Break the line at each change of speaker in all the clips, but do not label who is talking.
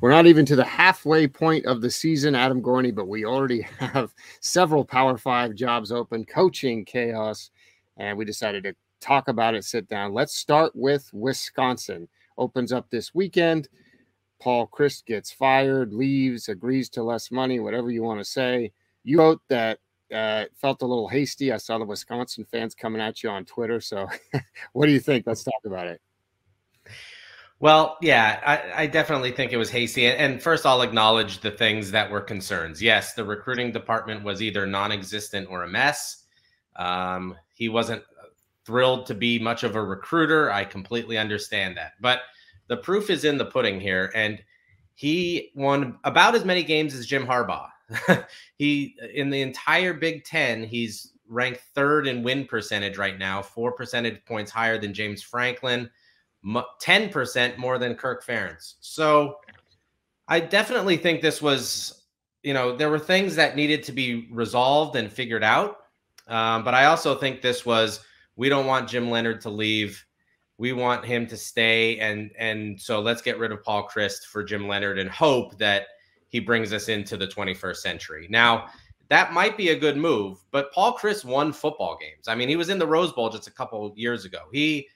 We're not even to the halfway point of the season, Adam Gorney, but we already have several Power Five jobs open, coaching chaos, and we decided to talk about it, sit down. Let's start with Wisconsin. Opens up this weekend. Paul Chryst gets fired, leaves, agrees to less money, whatever you want to say. You wrote that uh, felt a little hasty. I saw the Wisconsin fans coming at you on Twitter. So, what do you think? Let's talk about it.
Well, yeah, I, I, definitely think it was hasty. And first, I'll acknowledge the things that were concerns. Yes, the recruiting department was either non existent or a mess. Um, he wasn't thrilled to be much of a recruiter. I completely understand that. But the proof is in the pudding here. And he won about as many games as Jim Harbaugh. he, in the entire Big Ten, he's ranked third in win percentage right now, four percentage points higher than James Franklin. 10% more than Kirk Ferentz. So I definitely think this was, you know, there were things that needed to be resolved and figured out. Um, but I also think this was, we don't want Jim Leonhard to leave. We want him to stay. And, and so let's get rid of Paul Chryst for Jim Leonhard and hope that he brings us into the 21st century. Now, that might be a good move, but Paul Chryst won football games. I mean, he was in the Rose Bowl just a couple years ago. He,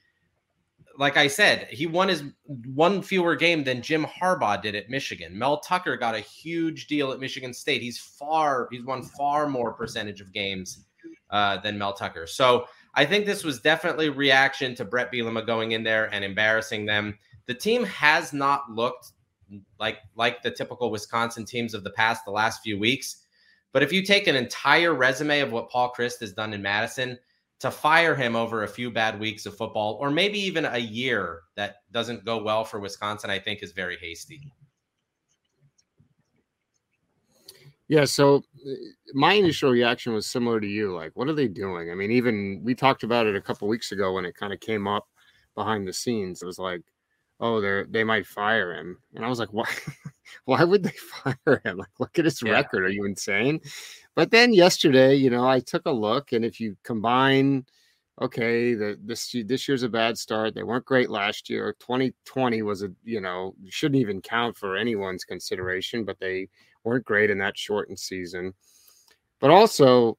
like I said, he won his one fewer game than Jim Harbaugh did at Michigan. Mel Tucker got a huge deal at Michigan State. He's far he's won far more percentage of games uh, than Mel Tucker. So I think this was definitely reaction to Bret Bielema going in there and embarrassing them. The team has not looked like like the typical Wisconsin teams of the past the last few weeks. But if you take an entire resume of what Paul Chryst has done in Madison, to fire him over a few bad weeks of football or maybe even a year that doesn't go well for Wisconsin, I think is very hasty.
Yeah, so uh, my initial reaction was similar to you. Like, what are they doing? I mean, even we talked about it a couple weeks ago when it kind of came up behind the scenes. It was like, oh, they they might fire him, and I was like, why? why would they fire him? Like, look at his yeah. record. Are you insane? But then yesterday, you know, I took a look, and if you combine, okay, the this this year's a bad start. They weren't great last year. 2020 was a you know shouldn't even count for anyone's consideration, but they weren't great in that shortened season. But also,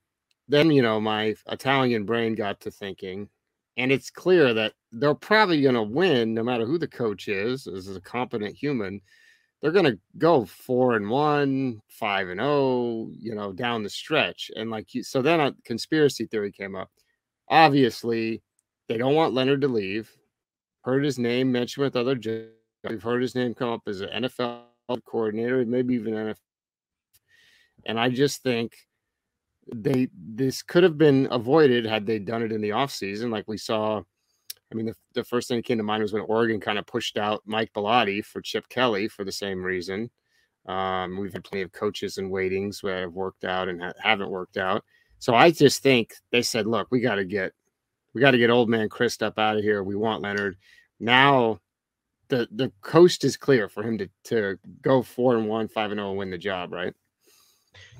then you know, my Italian brain got to thinking, and it's clear that they're probably going to win no matter who the coach is, as a competent human they're going to go four and one, five and oh, you know, down the stretch. And like you, so then a conspiracy theory came up. Obviously, they don't want Leonhard to leave. Heard his name mentioned with other. We've heard his name come up as an NFL coordinator, maybe even NFL. And I just think they this could have been avoided had they done it in the offseason, like we saw I mean, the, the first thing that came to mind was when Oregon kind of pushed out Mike Bellotti for Chip Kelly for the same reason. Um, we've had plenty of coaches and waitings that have worked out and ha- haven't worked out. So I just think they said, look, we got to get we got to get old man Chryst up out of here. We want Leonhard Now the the coast is clear for him to to go four and one, five and zero, oh and win the job, right?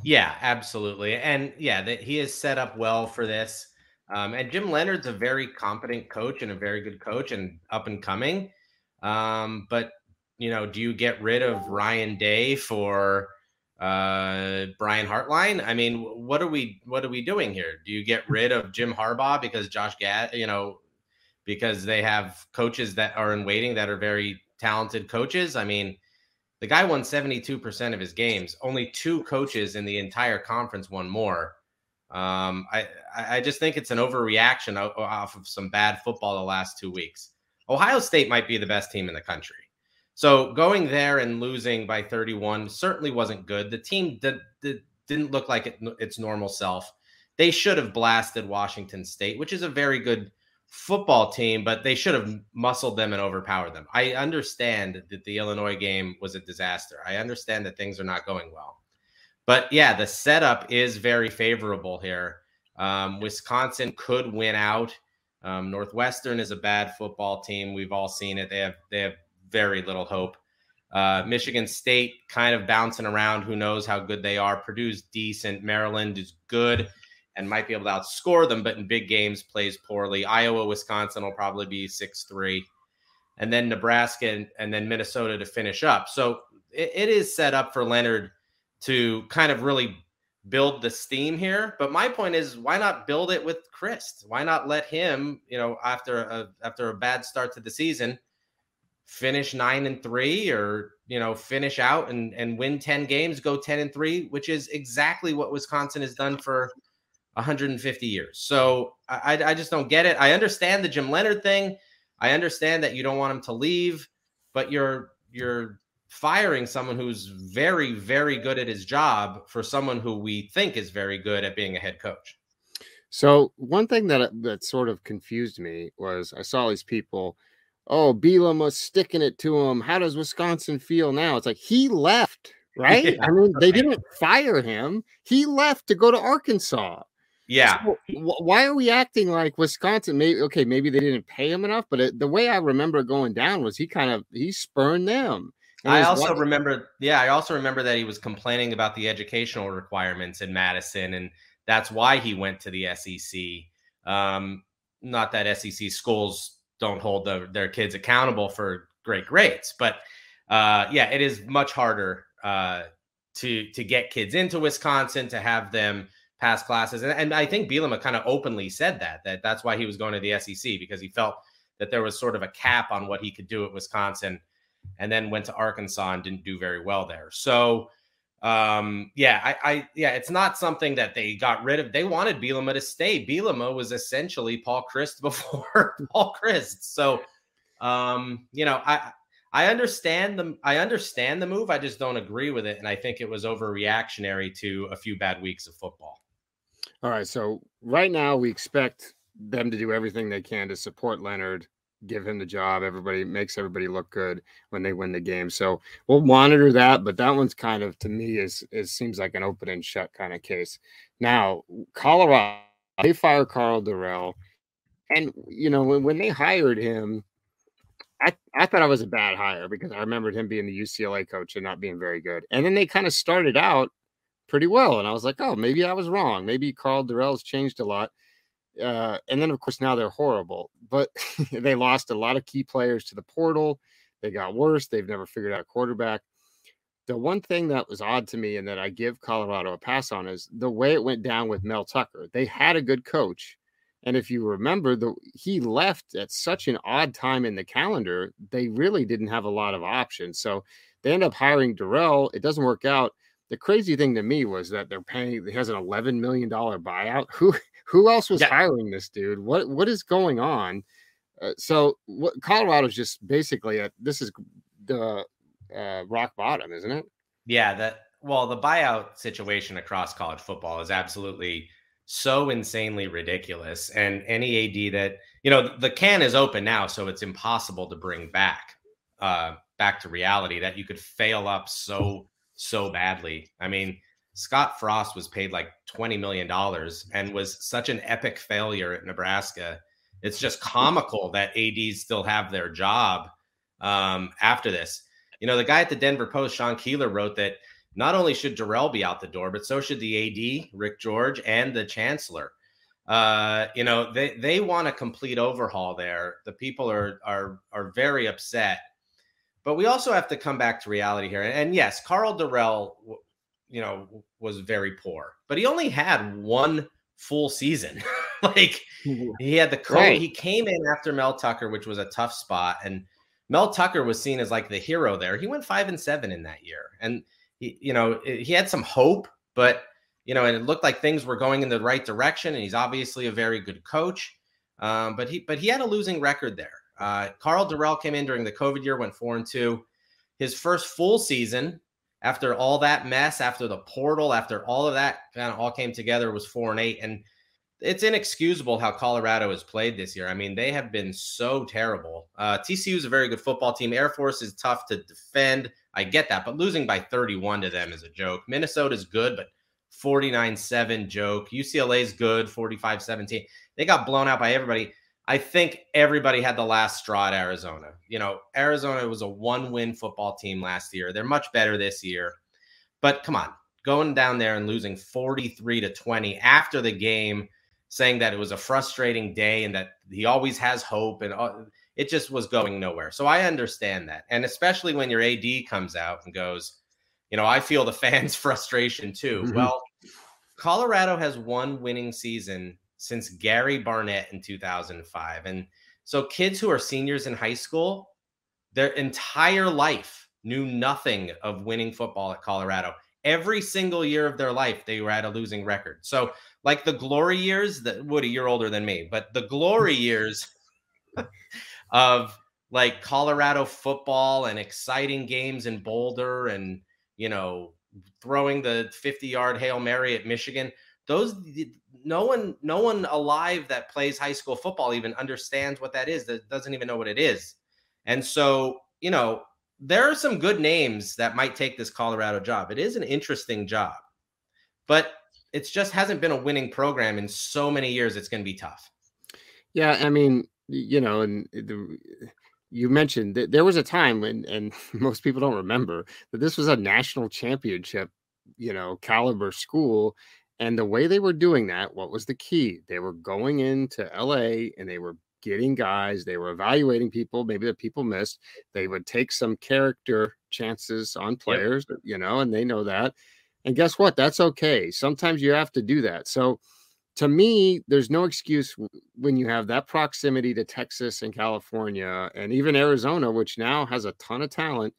Yeah, absolutely. And yeah, that he is set up well for this. Um, and Jim Leonhard's a very competent coach and a very good coach and up and coming. Um, but you know, do you get rid of Ryan Day for uh, Brian Hartline? I mean, what are we what are we doing here? Do you get rid of Jim Harbaugh because Josh Gad, you know, because they have coaches that are in waiting that are very talented coaches? I mean, the guy won 72% of his games. Only two coaches in the entire conference won more. Um, I I just think it's an overreaction off of some bad football the last two weeks. Ohio State might be the best team in the country. So going there and losing by 31 certainly wasn't good. The team did, did, didn't look like it, its normal self. They should have blasted Washington State, which is a very good football team, but they should have muscled them and overpowered them. I understand that the Illinois game was a disaster. I understand that things are not going well. But yeah, the setup is very favorable here. Um, Wisconsin could win out. Um, Northwestern is a bad football team. We've all seen it. They have they have very little hope. Uh, Michigan State kind of bouncing around. Who knows how good they are? Purdue's decent. Maryland is good and might be able to outscore them, but in big games plays poorly. Iowa, Wisconsin will probably be six three, and then Nebraska and, and then Minnesota to finish up. So it, it is set up for Leonhard to kind of really build the steam here. But my point is, why not build it with Chryst? Why not let him, you know, after a after a bad start to the season, finish nine and three, or you know, finish out and and win ten games, go ten and three, which is exactly what Wisconsin has done for 150 years. So I I just don't get it. I understand the Jim Leonhard thing. I understand that you don't want him to leave, but you're you're firing someone who's very, very good at his job for someone who we think is very good at being a head coach.
So one thing that that sort of confused me was I saw these people, oh, Bielema was sticking it to him. How does Wisconsin feel now? It's like he left, right? Yeah, I mean, they didn't fire him. He left to go to Arkansas.
Yeah. So
why are we acting like Wisconsin? Maybe okay, maybe they didn't pay him enough, but it, the way I remember going down was he kind of he spurned them.
I also remember, yeah, I also remember that he was complaining about the educational requirements in Madison, and that's why he went to the SEC. Um, not that SEC schools don't hold the, their kids accountable for great grades, but uh, yeah, it is much harder uh, to to get kids into Wisconsin to have them pass classes, and, and I think Bielema kind of openly said that that that's why he was going to the SEC because he felt that there was sort of a cap on what he could do at Wisconsin and then went to Arkansas and didn't do very well there. So, um, yeah, I, I, yeah, it's not something that they got rid of. They wanted Bielema to stay. Bielema was essentially Paul Chryst before Paul Chryst. So, um, you know, I, I understand the, I understand the move. I just don't agree with it, and I think it was overreactionary to a few bad weeks of football.
All right, so right now we expect them to do everything they can to support Leonhard, give him the job. Everybody makes everybody look good when they win the game. So we'll monitor that. But that one's kind of to me is it seems like an open and shut kind of case. Now Colorado they fire Karl Dorrell, and you know when, when they hired him. I, I thought I was a bad hire because I remembered him being the UCLA coach and not being very good. And then they kind of started out pretty well. And I was like, oh, maybe I was wrong. Maybe Karl Dorrell's changed a lot. Uh, and then of course now they're horrible. But they lost a lot of key players to the portal. They got worse. They've never figured out quarterback. The one thing that was odd to me and that I give Colorado a pass on is the way it went down with Mel Tucker. They had a good coach. And if you remember, the he left at such an odd time in the calendar, they really didn't have a lot of options. So they end up hiring Dorrell. It doesn't work out. The crazy thing to me was that they're paying. He has an eleven million dollar buyout. Who who else was yeah. hiring this dude? What what is going on? Uh, so what Colorado's just basically a, this is the uh, rock bottom, isn't it?
Yeah, that well, the buyout situation across college football is absolutely so insanely ridiculous. And any AD that you know, the can is open now, so it's impossible to bring back uh, back to reality that you could fail up so so badly. I mean, Scott Frost was paid like $20 million and was such an epic failure at Nebraska. It's just comical that ADs still have their job um, after this. You know, the guy at the Denver Post, Sean Keeler, wrote that not only should Dorrell be out the door, but so should the AD, Rick George, and the Chancellor. Uh, you know, they they want a complete overhaul there. The people are are are very upset. But we also have to come back to reality here. And yes, Karl Dorrell you know, was very poor. But he only had one full season. like he had the coach. Right. He came in after Mel Tucker, which was a tough spot, and Mel Tucker was seen as like the hero there. He went five and seven in that year, and he, you know, he had some hope, but you know, and it looked like things were going in the right direction. And he's obviously a very good coach, um, but he but he had a losing record there. Uh, Karl Dorrell came in during the COVID year, went four and two. His first full season after all that mess, after the portal, after all of that kind of all came together, was four and eight. And it's inexcusable how Colorado has played this year. I mean, they have been so terrible. Uh, TCU is a very good football team. Air Force is tough to defend. I get that, but losing by 31 to them is a joke. Minnesota is good, but 49 7 joke. UCLA is good, 45 17. They got blown out by everybody. I think everybody had the last straw at Arizona. You know, Arizona was a one win football team last year. They're much better this year. But come on, going down there and losing 43 to 20 after the game, saying that it was a frustrating day and that he always has hope. And uh, it just was going nowhere. So I understand that. And especially when your AD comes out and goes, you know, I feel the fans' frustration too. Mm-hmm. Well, Colorado has one winning season since Gary Barnett in 2005. And so kids who are seniors in high school, their entire life knew nothing of winning football at Colorado. Every single year of their life, they were at a losing record. So, like the glory years, that Woody, you're older than me, but the glory years of like Colorado football and exciting games in Boulder and, you know, throwing the 50 yard Hail Mary at Michigan. Those no one no one alive that plays high school football even understands what that is that doesn't even know what it is. And so, you know, there are some good names that might take this Colorado job. It is an interesting job. But it just hasn't been a winning program in so many years it's going to be tough.
Yeah, I mean, you know, and the, you mentioned that there was a time when, and most people don't remember that this was a national championship, you know, caliber school. And the way they were doing that, what was the key? They were going into LA and they were getting guys, they were evaluating people, maybe that people missed. They would take some character chances on players, yep. you know, and they know that. And guess what? That's okay. Sometimes you have to do that. So, to me, there's no excuse when you have that proximity to Texas and California and even Arizona, which now has a ton of talent.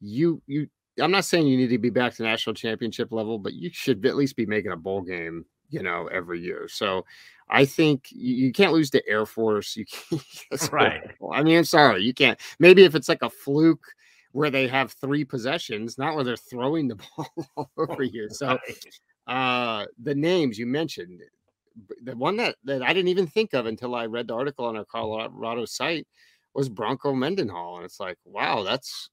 You, you, I'm not saying you need to be back to national championship level, but you should at least be making a bowl game, you know, every year. So I think you, you can't lose to Air Force. You
can't, right.
I mean, I'm sorry, you can't. Maybe if it's like a fluke where they have three possessions, not where they're throwing the ball all over you. So, uh, the names you mentioned, the one that, that I didn't even think of until I read the article on our Colorado site was Bronco Mendenhall. And it's like, wow, that's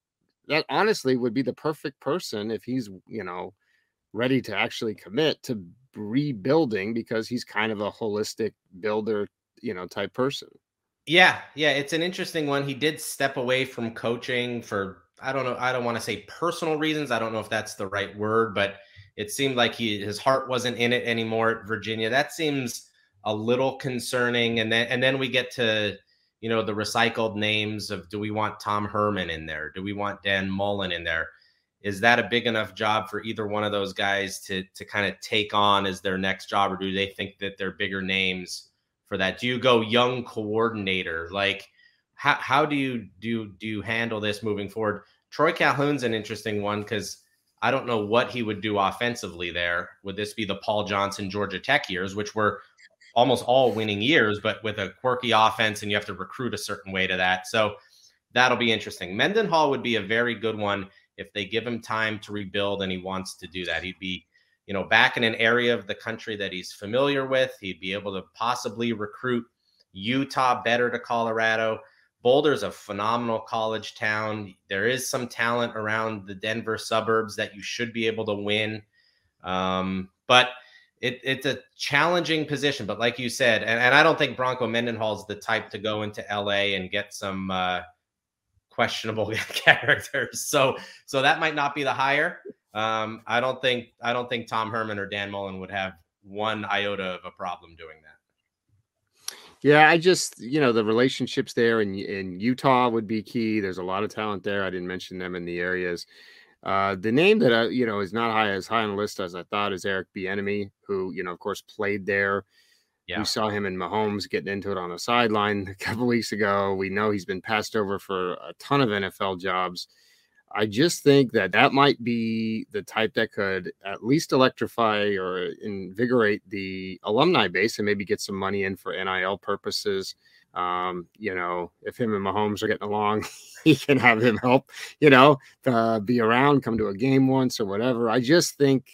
that honestly would be the perfect person if he's, you know, ready to actually commit to rebuilding because he's kind of a holistic builder, you know, type person.
Yeah, yeah, it's an interesting one. He did step away from coaching for I don't know, I don't want to say personal reasons. I don't know if that's the right word, but it seemed like he his heart wasn't in it anymore at Virginia. That seems a little concerning. And then and then we get to you know the recycled names of do we want Tom Herman in there? Do we want Dan Mullen in there? Is that a big enough job for either one of those guys to to kind of take on as their next job, or do they think that they're bigger names for that? Do you go young coordinator? Like how how do you do do you handle this moving forward? Troy Calhoun's an interesting one because I don't know what he would do offensively there. Would this be the Paul Johnson Georgia Tech years, which were almost all winning years, but with a quirky offense and you have to recruit a certain way to that. So that'll be interesting. Mendenhall would be a very good one if they give him time to rebuild and he wants to do that. He'd be, you know, back in an area of the country that he's familiar with. He'd be able to possibly recruit Utah better to Colorado. Boulder's a phenomenal college town. There is some talent around the Denver suburbs that you should be able to win. Um, but it, it's a challenging position. But like you said, and, and I don't think Bronco Mendenhall's the type to go into LA and get some uh, questionable characters. So so that might not be the hire. Um, I don't think I don't think Tom Herman or Dan Mullen would have one iota of a problem doing that.
Yeah, I just you know the relationships there in in Utah would be key. There's a lot of talent there. I didn't mention them in the areas. Uh, the name that I, you know is not high as high on the list as I thought is Eric Bieniemy, who you know of course played there. Yeah. We saw him and Mahomes getting into it on the sideline a couple weeks ago. We know he's been passed over for a ton of NFL jobs. I just think that that might be the type that could at least electrify or invigorate the alumni base and maybe get some money in for NIL purposes. Um, you know, if him and Mahomes are getting along, he can have him help, you know, uh, be around, come to a game once or whatever. I just think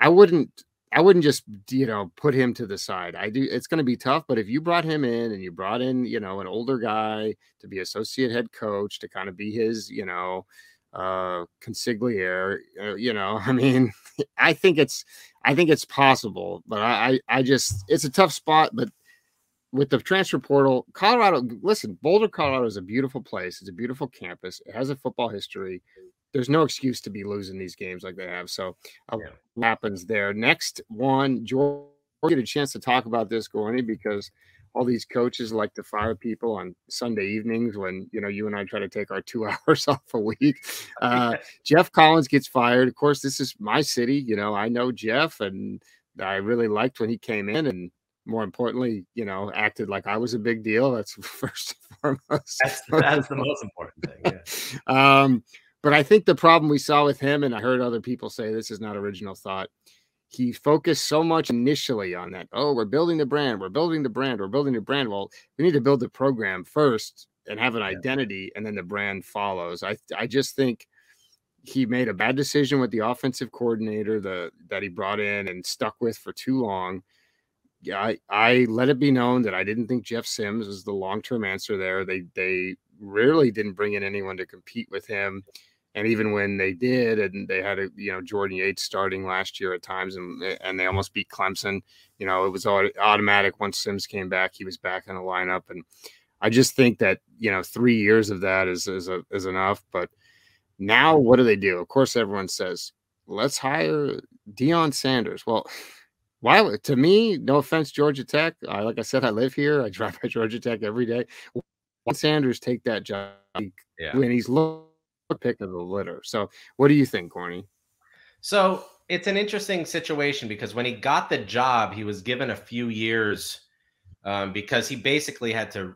I wouldn't I wouldn't just you know put him to the side. I do. It's going to be tough, but if you brought him in and you brought in you know an older guy to be associate head coach to kind of be his you know uh consigliere, uh, you know, I mean, I think it's I think it's possible, but I I, I just it's a tough spot, but with the transfer portal, Colorado, listen, Boulder, Colorado is a beautiful place. It's a beautiful campus. It has a football history there's no excuse to be losing these games like they have. So uh, yeah. happens there? Next one, George, get a chance to talk about this, Gorney, because all these coaches like to fire people on Sunday evenings when you know you and I try to take our two hours off a week. Uh, Geoff Collins gets fired. Of course, this is my city. You know, I know Geoff, and I really liked when he came in, and more importantly, you know, acted like I was a big deal. That's first and
foremost. That's, that's the most important thing. Yeah.
um, but I think the problem we saw with him, and I heard other people say this is not original thought he focused so much initially on that. Oh, we're building the brand, we're building the brand, we're building the brand. Well, we need to build the program first and have an yeah. identity, and then the brand follows. I I just think he made a bad decision with the offensive coordinator the that he brought in and stuck with for too long. I, I let it be known that I didn't think Jeff Sims was the long term answer there. They they rarely didn't bring in anyone to compete with him. And even when they did, and they had a you know Jordan Yates starting last year at times, and eh, and they almost beat Clemson. You know, it was automatic once Sims came back. He was back in the lineup, and I just think that you know three years of that is is, a, is enough. But now, what do they do? Of course, everyone says let's hire Deion Sanders. Well, why? To me, no offense, Georgia Tech. I, like I said, I live here. I drive by Georgia Tech every day. Why Sanders take that job yeah. when he's looked pick of the litter. So, what do you think, Gorney?
So it's an interesting situation because when he got the job, he was given a few years um, because he basically had to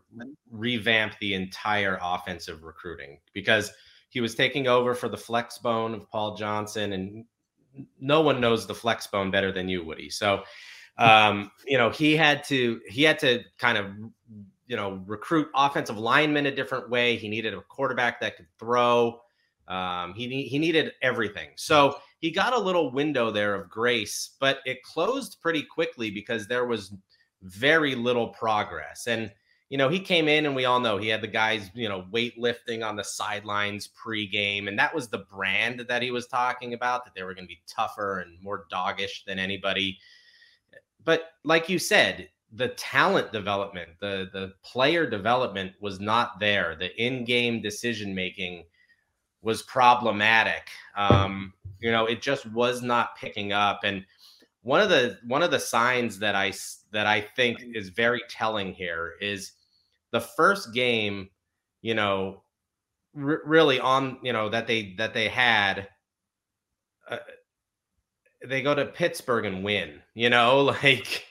revamp the entire offensive recruiting because he was taking over for the flex bone of Paul Johnson, and no one knows the flex bone better than you, Woody. So, um, you know, he had to he had to kind of you know recruit offensive linemen a different way. He needed a quarterback that could throw. Um, he he needed everything. So he got a little window there of grace, but it closed pretty quickly because there was very little progress. And you know, he came in and we all know he had the guys, you know, weightlifting on the sidelines pregame. And that was the brand that he was talking about, that they were going to be tougher and more doggish than anybody. But like you said, the talent development, the the player development was not there. The in-game decision making was problematic. Um, you know, it just was not picking up. And one of the one of the signs that I that I think is very telling here is the first game. You know, r- really on you know that they that they had. Uh, they go to Pittsburgh and win. You know, like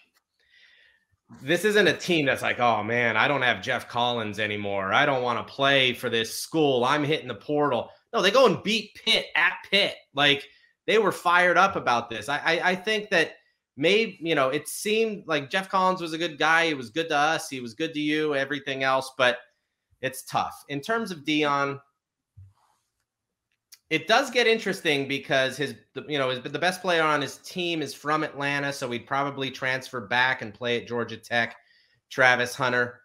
this isn't a team that's like, oh man, I don't have Geoff Collins anymore. I don't want to play for this school. I'm hitting the portal. No, they go and beat Pitt at Pitt. Like they were fired up about this. I, I, I think that maybe you know it seemed like Geoff Collins was a good guy. He was good to us. He was good to you. Everything else, but it's tough in terms of Deion. It does get interesting because his, you know, his, the best player on his team is from Atlanta, so he'd probably transfer back and play at Georgia Tech. Travis Hunter.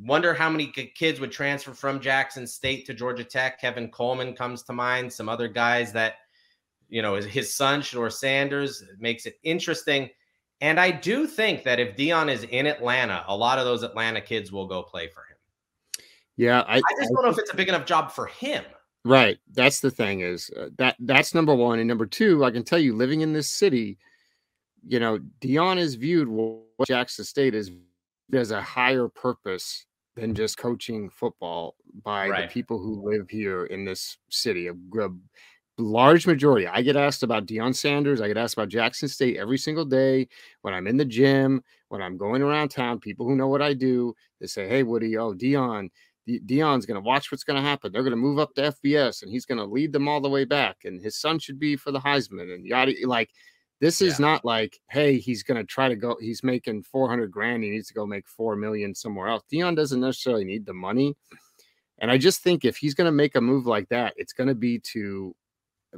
Wonder how many kids would transfer from Jackson State to Georgia Tech. Kevin Coleman comes to mind. Some other guys that, you know, his son, Shedeur Sanders, makes it interesting. And I do think that if Deion is in Atlanta, a lot of those Atlanta kids will go play for him.
Yeah,
I, I just I, don't know if it's a big enough job for him.
Right. That's the thing is uh, that that's number one, and number two, I can tell you, living in this city, you know, Deion is viewed what Jackson State is there's a higher purpose than just coaching football by right. the people who live here in this city. A, a, large majority. I get asked about Deion Sanders. I get asked about Jackson State every single day when I'm in the gym, when I'm going around town. People who know what I do, they say, "Hey, Woody, oh Deion." Deion's going to watch what's going to happen. They're going to move up to FBS and he's going to lead them all the way back. And his son should be for the Heisman and yada. Like this is yeah. not like, hey, he's going to try to go. He's making 400 grand. He needs to go make 4 million somewhere else. Deion doesn't necessarily need the money. And I just think if he's going to make a move like that, it's going to be to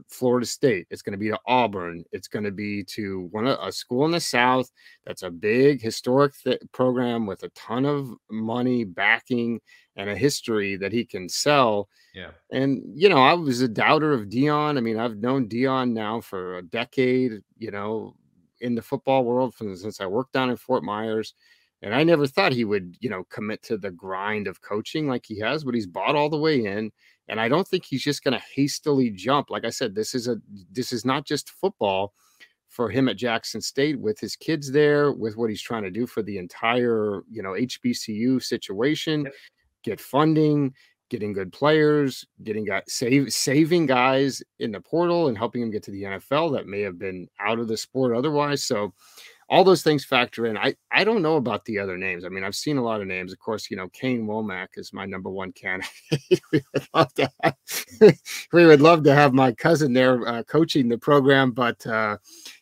Florida State. It's going to be to Auburn. It's going to be to one of a school in the South that's a big historic th- program with a ton of money backing and a history that he can sell.
Yeah.
And you know, I was a doubter of Deion. I mean, I've known Deion now for a decade. You know, in the football world from since I worked down in Fort Myers. And I never thought he would, you know, commit to the grind of coaching like he has, but he's bought all the way in. And I don't think he's just going to hastily jump. Like I said, this is a this is not just football. for him at Jackson State with his kids there, with what he's trying to do for the entire, you know, HBCU situation, yep. get funding, getting good players, getting guys, save, saving guys in the portal and helping them get to the NFL that may have been out of the sport otherwise. So all those things factor in. I, I don't know about the other names. I mean, I've seen a lot of names. Of course, you know, Kane Wommack is my number one candidate. we, would love to have, we would love to have my cousin there uh, coaching the program, but uh,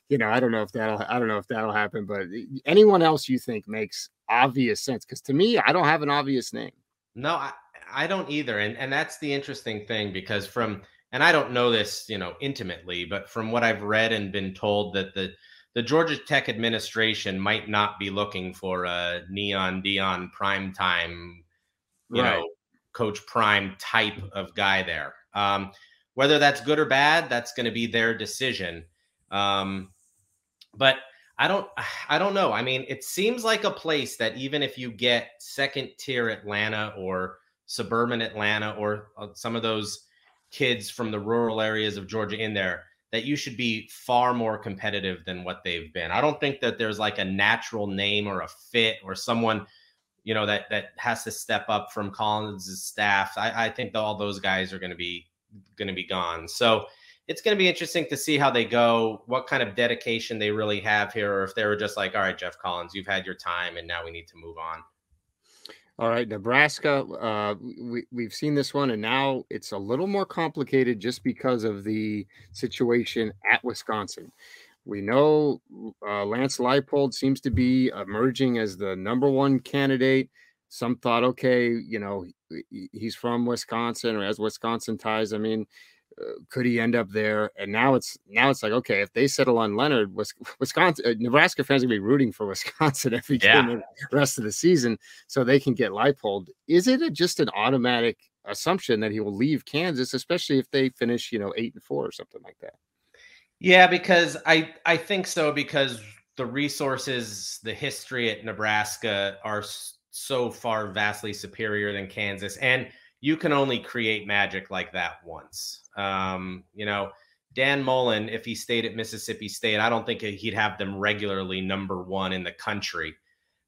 you know, I don't know if that'll I don't know if that'll happen. But anyone else you think makes obvious sense? Because to me, I don't have an obvious name.
No, I, I don't either. And and that's the interesting thing because from and I don't know this, you know, intimately, but from what I've read and been told that the the Georgia Tech administration might not be looking for a neon Deion prime time, you right. know, coach prime type of guy there. Um, whether that's good or bad, that's going to be their decision. Um, but I don't I don't know. I mean, it seems like a place that even if you get second tier Atlanta or suburban Atlanta or uh, some of those kids from the rural areas of Georgia in there, that you should be far more competitive than what they've been. I don't think that there's like a natural name or a fit or someone, you know, that that has to step up from Collins' staff. I, I think all those guys are going to be going to be gone. So it's going to be interesting to see how they go, what kind of dedication they really have here, or if they were just like, all right, Geoff Collins, you've had your time, and now we need to move on.
All right, Nebraska. Uh, we we've seen this one, and now it's a little more complicated just because of the situation at Wisconsin. We know uh, Lance Leipold seems to be emerging as the number one candidate. Some thought, okay, you know, he's from Wisconsin or has Wisconsin ties. I mean, could he end up there? And now it's now it's like okay, if they settle on Leonhard, Wisconsin, uh, Nebraska fans gonna be rooting for Wisconsin every yeah. game the rest of the season, so they can get Leipold. Is it a, just an automatic assumption that he will leave Kansas, especially if they finish, you know, eight and four or something like that?
Yeah, because I I think so because the resources, the history at Nebraska are so far vastly superior than Kansas, and you can only create magic like that once. Um, you know, Dan Mullen, if he stayed at Mississippi State, I don't think he'd have them regularly number one in the country,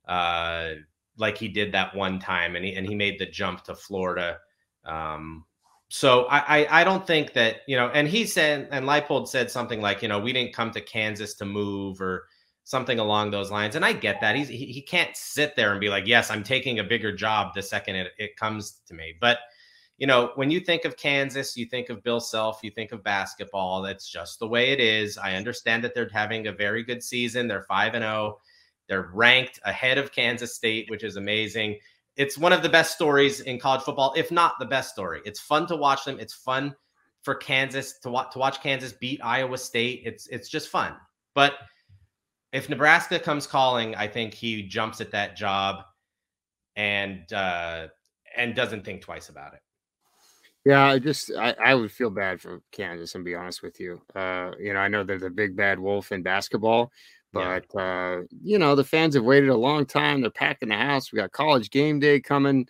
uh, like he did that one time, and he and he made the jump to Florida. Um, so I, I, I don't think that you know, and he said, and Leipold said something like, you know, we didn't come to Kansas to move or something along those lines, and I get that. He's he, he can't sit there and be like, yes, I'm taking a bigger job the second it, it comes to me, but you know, when you think of Kansas, you think of Bill Self, you think of basketball. That's just the way it is. I understand that they're having a very good season. They're 5 and 0. They're ranked ahead of Kansas State, which is amazing. It's one of the best stories in college football, if not the best story. It's fun to watch them. It's fun for Kansas to watch to watch Kansas beat Iowa State. It's it's just fun. But if Nebraska comes calling, I think he jumps at that job and uh and doesn't think twice about it.
Yeah, I just I, I would feel bad for Kansas and be honest with you. Uh, you know, I know they're the big bad wolf in basketball, but yeah. uh, you know, the fans have waited a long time. They're packing the house. We got college game day coming.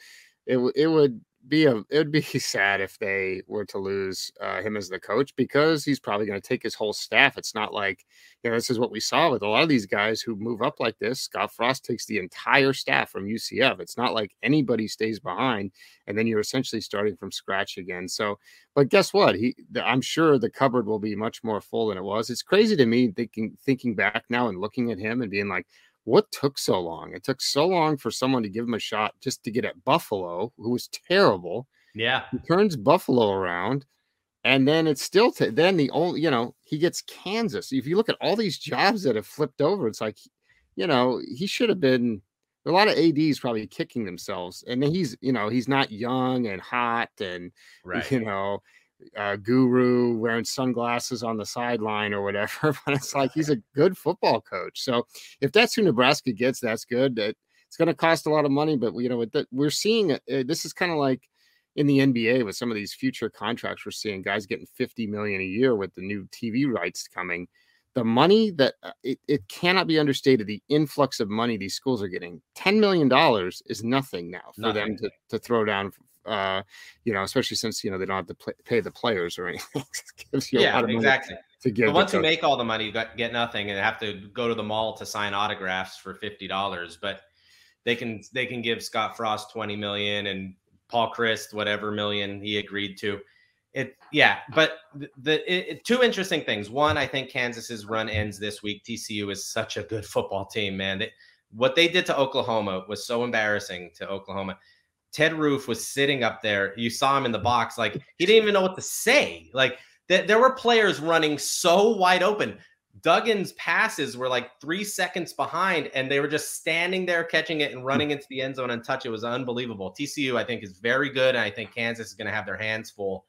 It it would be a it would be sad if they were to lose uh, him as the coach because he's probably going to take his whole staff. It's not like you know this is what we saw with a lot of these guys who move up like this. Scott Frost takes the entire staff from UCF. It's not like anybody stays behind and then you're essentially starting from scratch again. So, but guess what? He I'm sure the cupboard will be much more full than it was. It's crazy to me thinking thinking back now and looking at him and being like what took so long? It took so long for someone to give him a shot just to get at Buffalo, who was terrible.
Yeah.
He turns Buffalo around. And then it's still t- then the only, you know, he gets Kansas. If you look at all these jobs that have flipped over, it's like, you know, he should have been a lot of ads probably kicking themselves and he's you know he's not young and hot and right. you know uh, guru wearing sunglasses on the sideline or whatever. But it's like he's a good football coach. So if that's who Nebraska gets, that's good. That it's going to cost a lot of money, but you know we're seeing uh, this is kind of like in the NBA with some of these future contracts. We're seeing guys getting 50 million a year with the new TV rights coming. The money that uh, it, it cannot be understated. The influx of money these schools are getting, $10 million is nothing now for nothing. them to, to throw down uh, you know, especially since you know they don't have to play, pay the players or anything.
yeah, exactly. to give. The ones who make all the money you get nothing and have to go to the mall to sign autographs for fifty dollars. But they can they can give Scott Frost twenty million and Paul Chryst whatever million he agreed to. It yeah, but the, the it, two interesting things. One, I think Kansas's run ends this week. TCU is such a good football team, man. They, what they did to Oklahoma was so embarrassing to Oklahoma. Ted Roof was sitting up there. You saw him in the box, like he didn't even know what to say. Like th- there were players running so wide open. Duggan's passes were like three seconds behind, and they were just standing there catching it and running into the end zone and touch. It was unbelievable. TCU, I think, is very good, and I think Kansas is going to have their hands full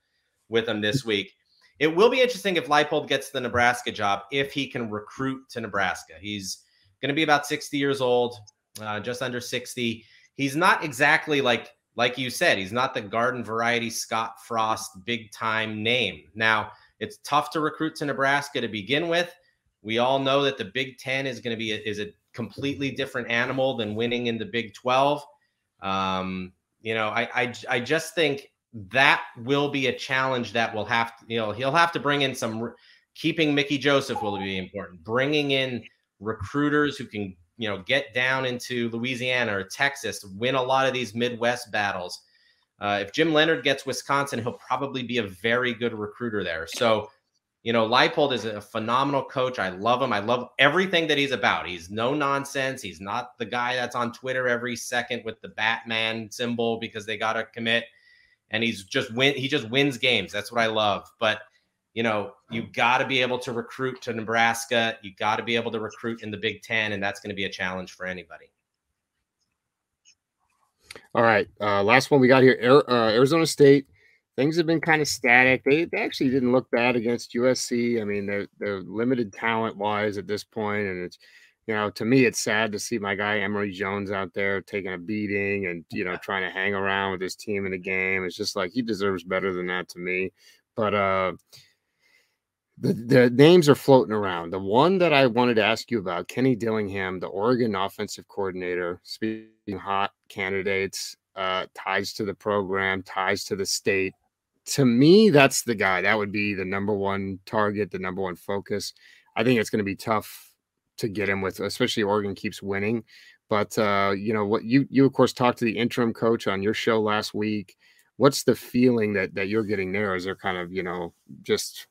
with them this week. It will be interesting if Leipold gets the Nebraska job if he can recruit to Nebraska. He's going to be about 60 years old, uh, just under 60. He's not exactly like like you said, he's not the garden variety Scott Frost big time name. Now, it's tough to recruit to Nebraska to begin with. We all know that the Big 10 is going to be a, is a completely different animal than winning in the Big 12. Um, you know, I, I I just think that will be a challenge that will have to, you know, he'll have to bring in some keeping Mickey Joseph will be important. Bringing in recruiters who can you know get down into Louisiana or Texas, win a lot of these Midwest battles. Uh, if Jim Leonhard gets Wisconsin, he'll probably be a very good recruiter there. So, you know, Leipold is a phenomenal coach. I love him. I love everything that he's about. He's no nonsense. He's not the guy that's on Twitter every second with the Batman symbol because they got to commit. And he's just win. He just wins games. That's what I love. But you know, you got to be able to recruit to Nebraska. You got to be able to recruit in the Big Ten, and that's going to be a challenge for anybody.
All right, uh, last one we got here: uh, Arizona State. Things have been kind of static. They, they actually didn't look bad against USC. I mean, they're they're limited talent wise at this point, and it's you know to me it's sad to see my guy Emory Jones out there taking a beating and you know trying to hang around with his team in the game. It's just like he deserves better than that to me. But uh, the, the names are floating around. The one that I wanted to ask you about, Kenny Dillingham, the Oregon offensive coordinator, speaking hot candidates, uh, ties to the program, ties to the state. To me, that's the guy. That would be the number one target, the number one focus. I think it's going to be tough to get him with, especially Oregon keeps winning. But uh, you know what you you of course talked to the interim coach on your show last week. What's the feeling that that you're getting there? Is there kind of you know just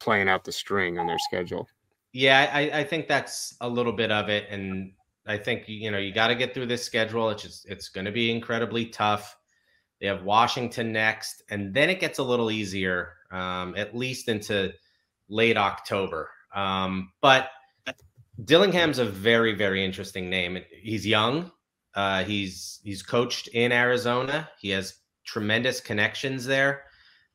playing out the string on their schedule.
Yeah, I, I think that's a little bit of it, and I think you know you got to get through this schedule. It's just it's going to be incredibly tough. They have Washington next, and then it gets a little easier, um, at least into late October. Um, but Dillingham's a very very interesting name. He's young. Uh, he's he's coached in Arizona. He has tremendous connections there.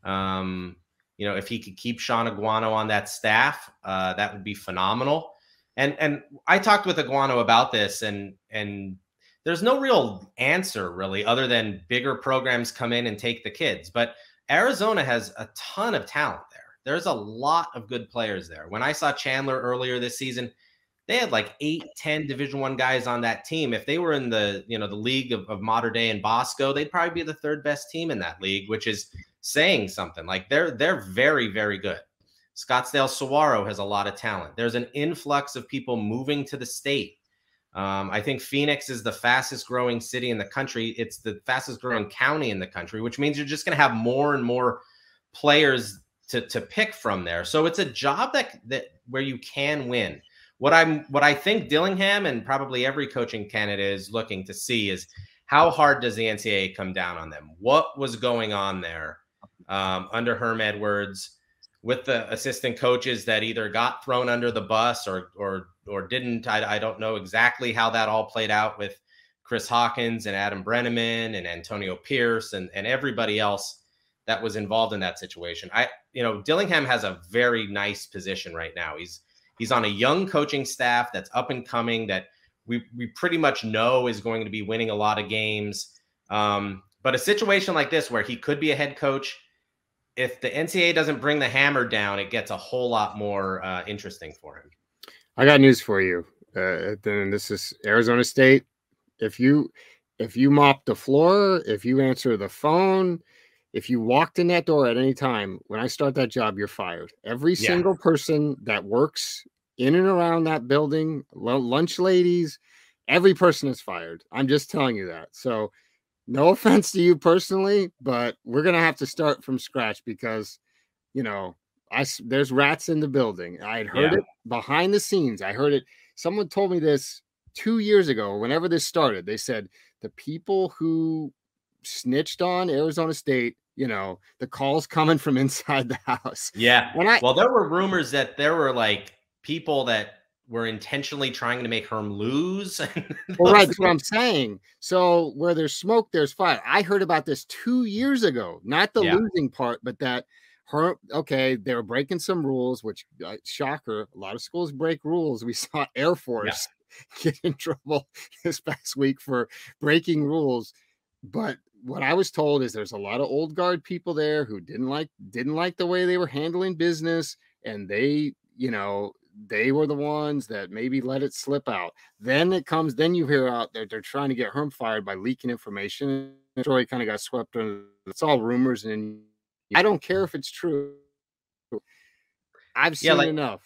Um, you know, if he could keep Shaun Aguano on that staff, uh, that would be phenomenal. And and I talked with Aguano about this, and and there's no real answer really, other than bigger programs come in and take the kids. But Arizona has a ton of talent there. There's a lot of good players there. When I saw Chandler earlier this season, they had like eight, 10 division one guys on that team. If they were in the, you know, the league of, of Mater Dei and Bosco, they'd probably be the third best team in that league, which is saying something. Like they're they're very very good. Scottsdale Saguaro has a lot of talent. There's an influx of people moving to the state. Um, I think Phoenix is the fastest growing city in the country. It's the fastest growing county in the country, which means you're just going to have more and more players to to pick from there. So it's a job that that where you can win. What I'm what I think Dillingham and probably every coaching candidate is looking to see is how hard does the NCAA come down on them? What was going on there? Um, under Herm Edwards with the assistant coaches that either got thrown under the bus or or or didn't. I, I don't know exactly how that all played out with Chris Hawkins and Adam Breneman and Antonio Pierce and and everybody else that was involved in that situation. I you know Dillingham has a very nice position right now. He's he's on a young coaching staff that's up and coming that we we pretty much know is going to be winning a lot of games. Um, but a situation like this where he could be a head coach if the NCAA doesn't bring the hammer down, it gets a whole lot more uh, interesting for him.
I got news for you. Uh, then this is Arizona State. If you if you mop the floor, if you answer the phone, if you walked in that door at any time when I start that job, you're fired. Every
Yeah.
single person that works in and around that building, lunch ladies, every person is fired. I'm just telling you that. So, no offense to you personally, but we're gonna have to start from scratch because, you know, I there's rats in the building. I had heard
Yeah.
it behind the scenes. I heard it. Someone told me this two years ago. Whenever this started, they said the people who snitched on Arizona State, you know, the calls coming from inside the house.
Yeah.
When I
Well, there were rumors that there were like people that were intentionally trying to make Herm lose.
well, right, that's what I'm saying. So where there's smoke, there's fire. I heard about this two years ago, not the
Yeah.
losing part, but that her okay, they were breaking some rules, which uh, shocker, a lot of schools break rules. We saw Air Force get in trouble this past week for breaking rules. But what I was told is there's a lot of old guard people there who didn't like didn't like the way they were handling business, and they, you know, they were the ones that maybe let it slip out. Then it comes, then you hear out that they're trying to get Herm fired by leaking information. The story kind of got swept under. It's all rumors, and I don't care if it's true. I've seen
Yeah, like-
enough.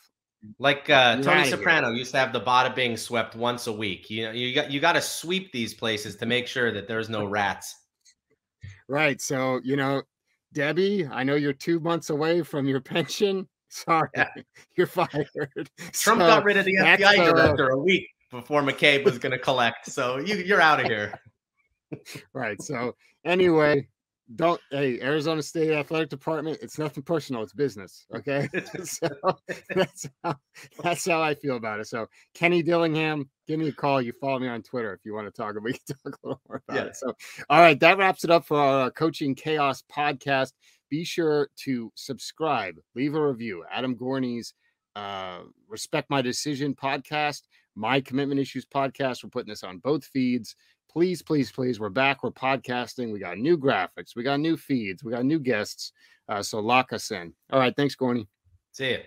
Like uh, Tony. Soprano used to have the Bada Bing swept once a week. You know, you got you got to sweep these places to make sure that there's no rats.
Right. So, you know, Debbie, I know you're two months away from your pension. Sorry,
Yeah.
you're fired.
Trump
So,
got rid of the FBI
uh,
director a week before McCabe was going to collect. So you you're out of here.
right. So, anyway, don't, hey, Arizona State Athletic Department, it's nothing personal, it's business. Okay. so that's how, that's how I feel about it. So, Kenny Dillingham, give me a call. You follow me on Twitter if you want to talk. We can talk a little more about
Yeah.
it. So, all right, that wraps it up for our Coaching Chaos podcast. Be sure to subscribe, leave a review. Adam Gorney's uh, Respect My Decision podcast, My Commitment Issues podcast. We're putting this on both feeds. Please, please, please. We're back. We're podcasting. We got new graphics. We got new feeds. We got new guests. Uh, so lock us in. All right. Thanks, Gorney.
See you.